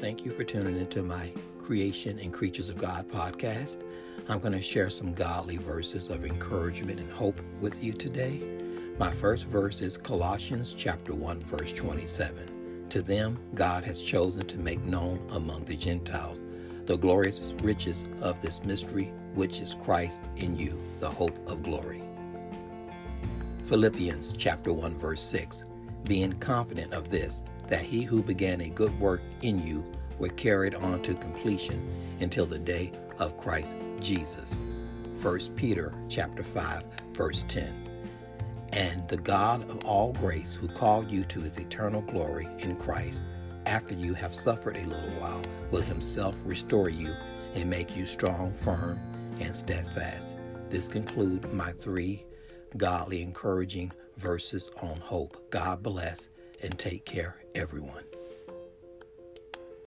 Thank you for tuning into my Creation and Creatures of God podcast. I'm going to share some godly verses of encouragement and hope with you today. My first verse is Colossians chapter 1 verse 27. To them God has chosen to make known among the Gentiles the glorious riches of this mystery which is Christ in you, the hope of glory. Philippians chapter 1 verse 6. Being confident of this that he who began a good work in you will carry it on to completion until the day of Christ Jesus. 1 Peter chapter 5 verse 10. And the God of all grace who called you to his eternal glory in Christ after you have suffered a little while will himself restore you and make you strong, firm, and steadfast. This concludes my three godly encouraging verses on hope. God bless and take care everyone.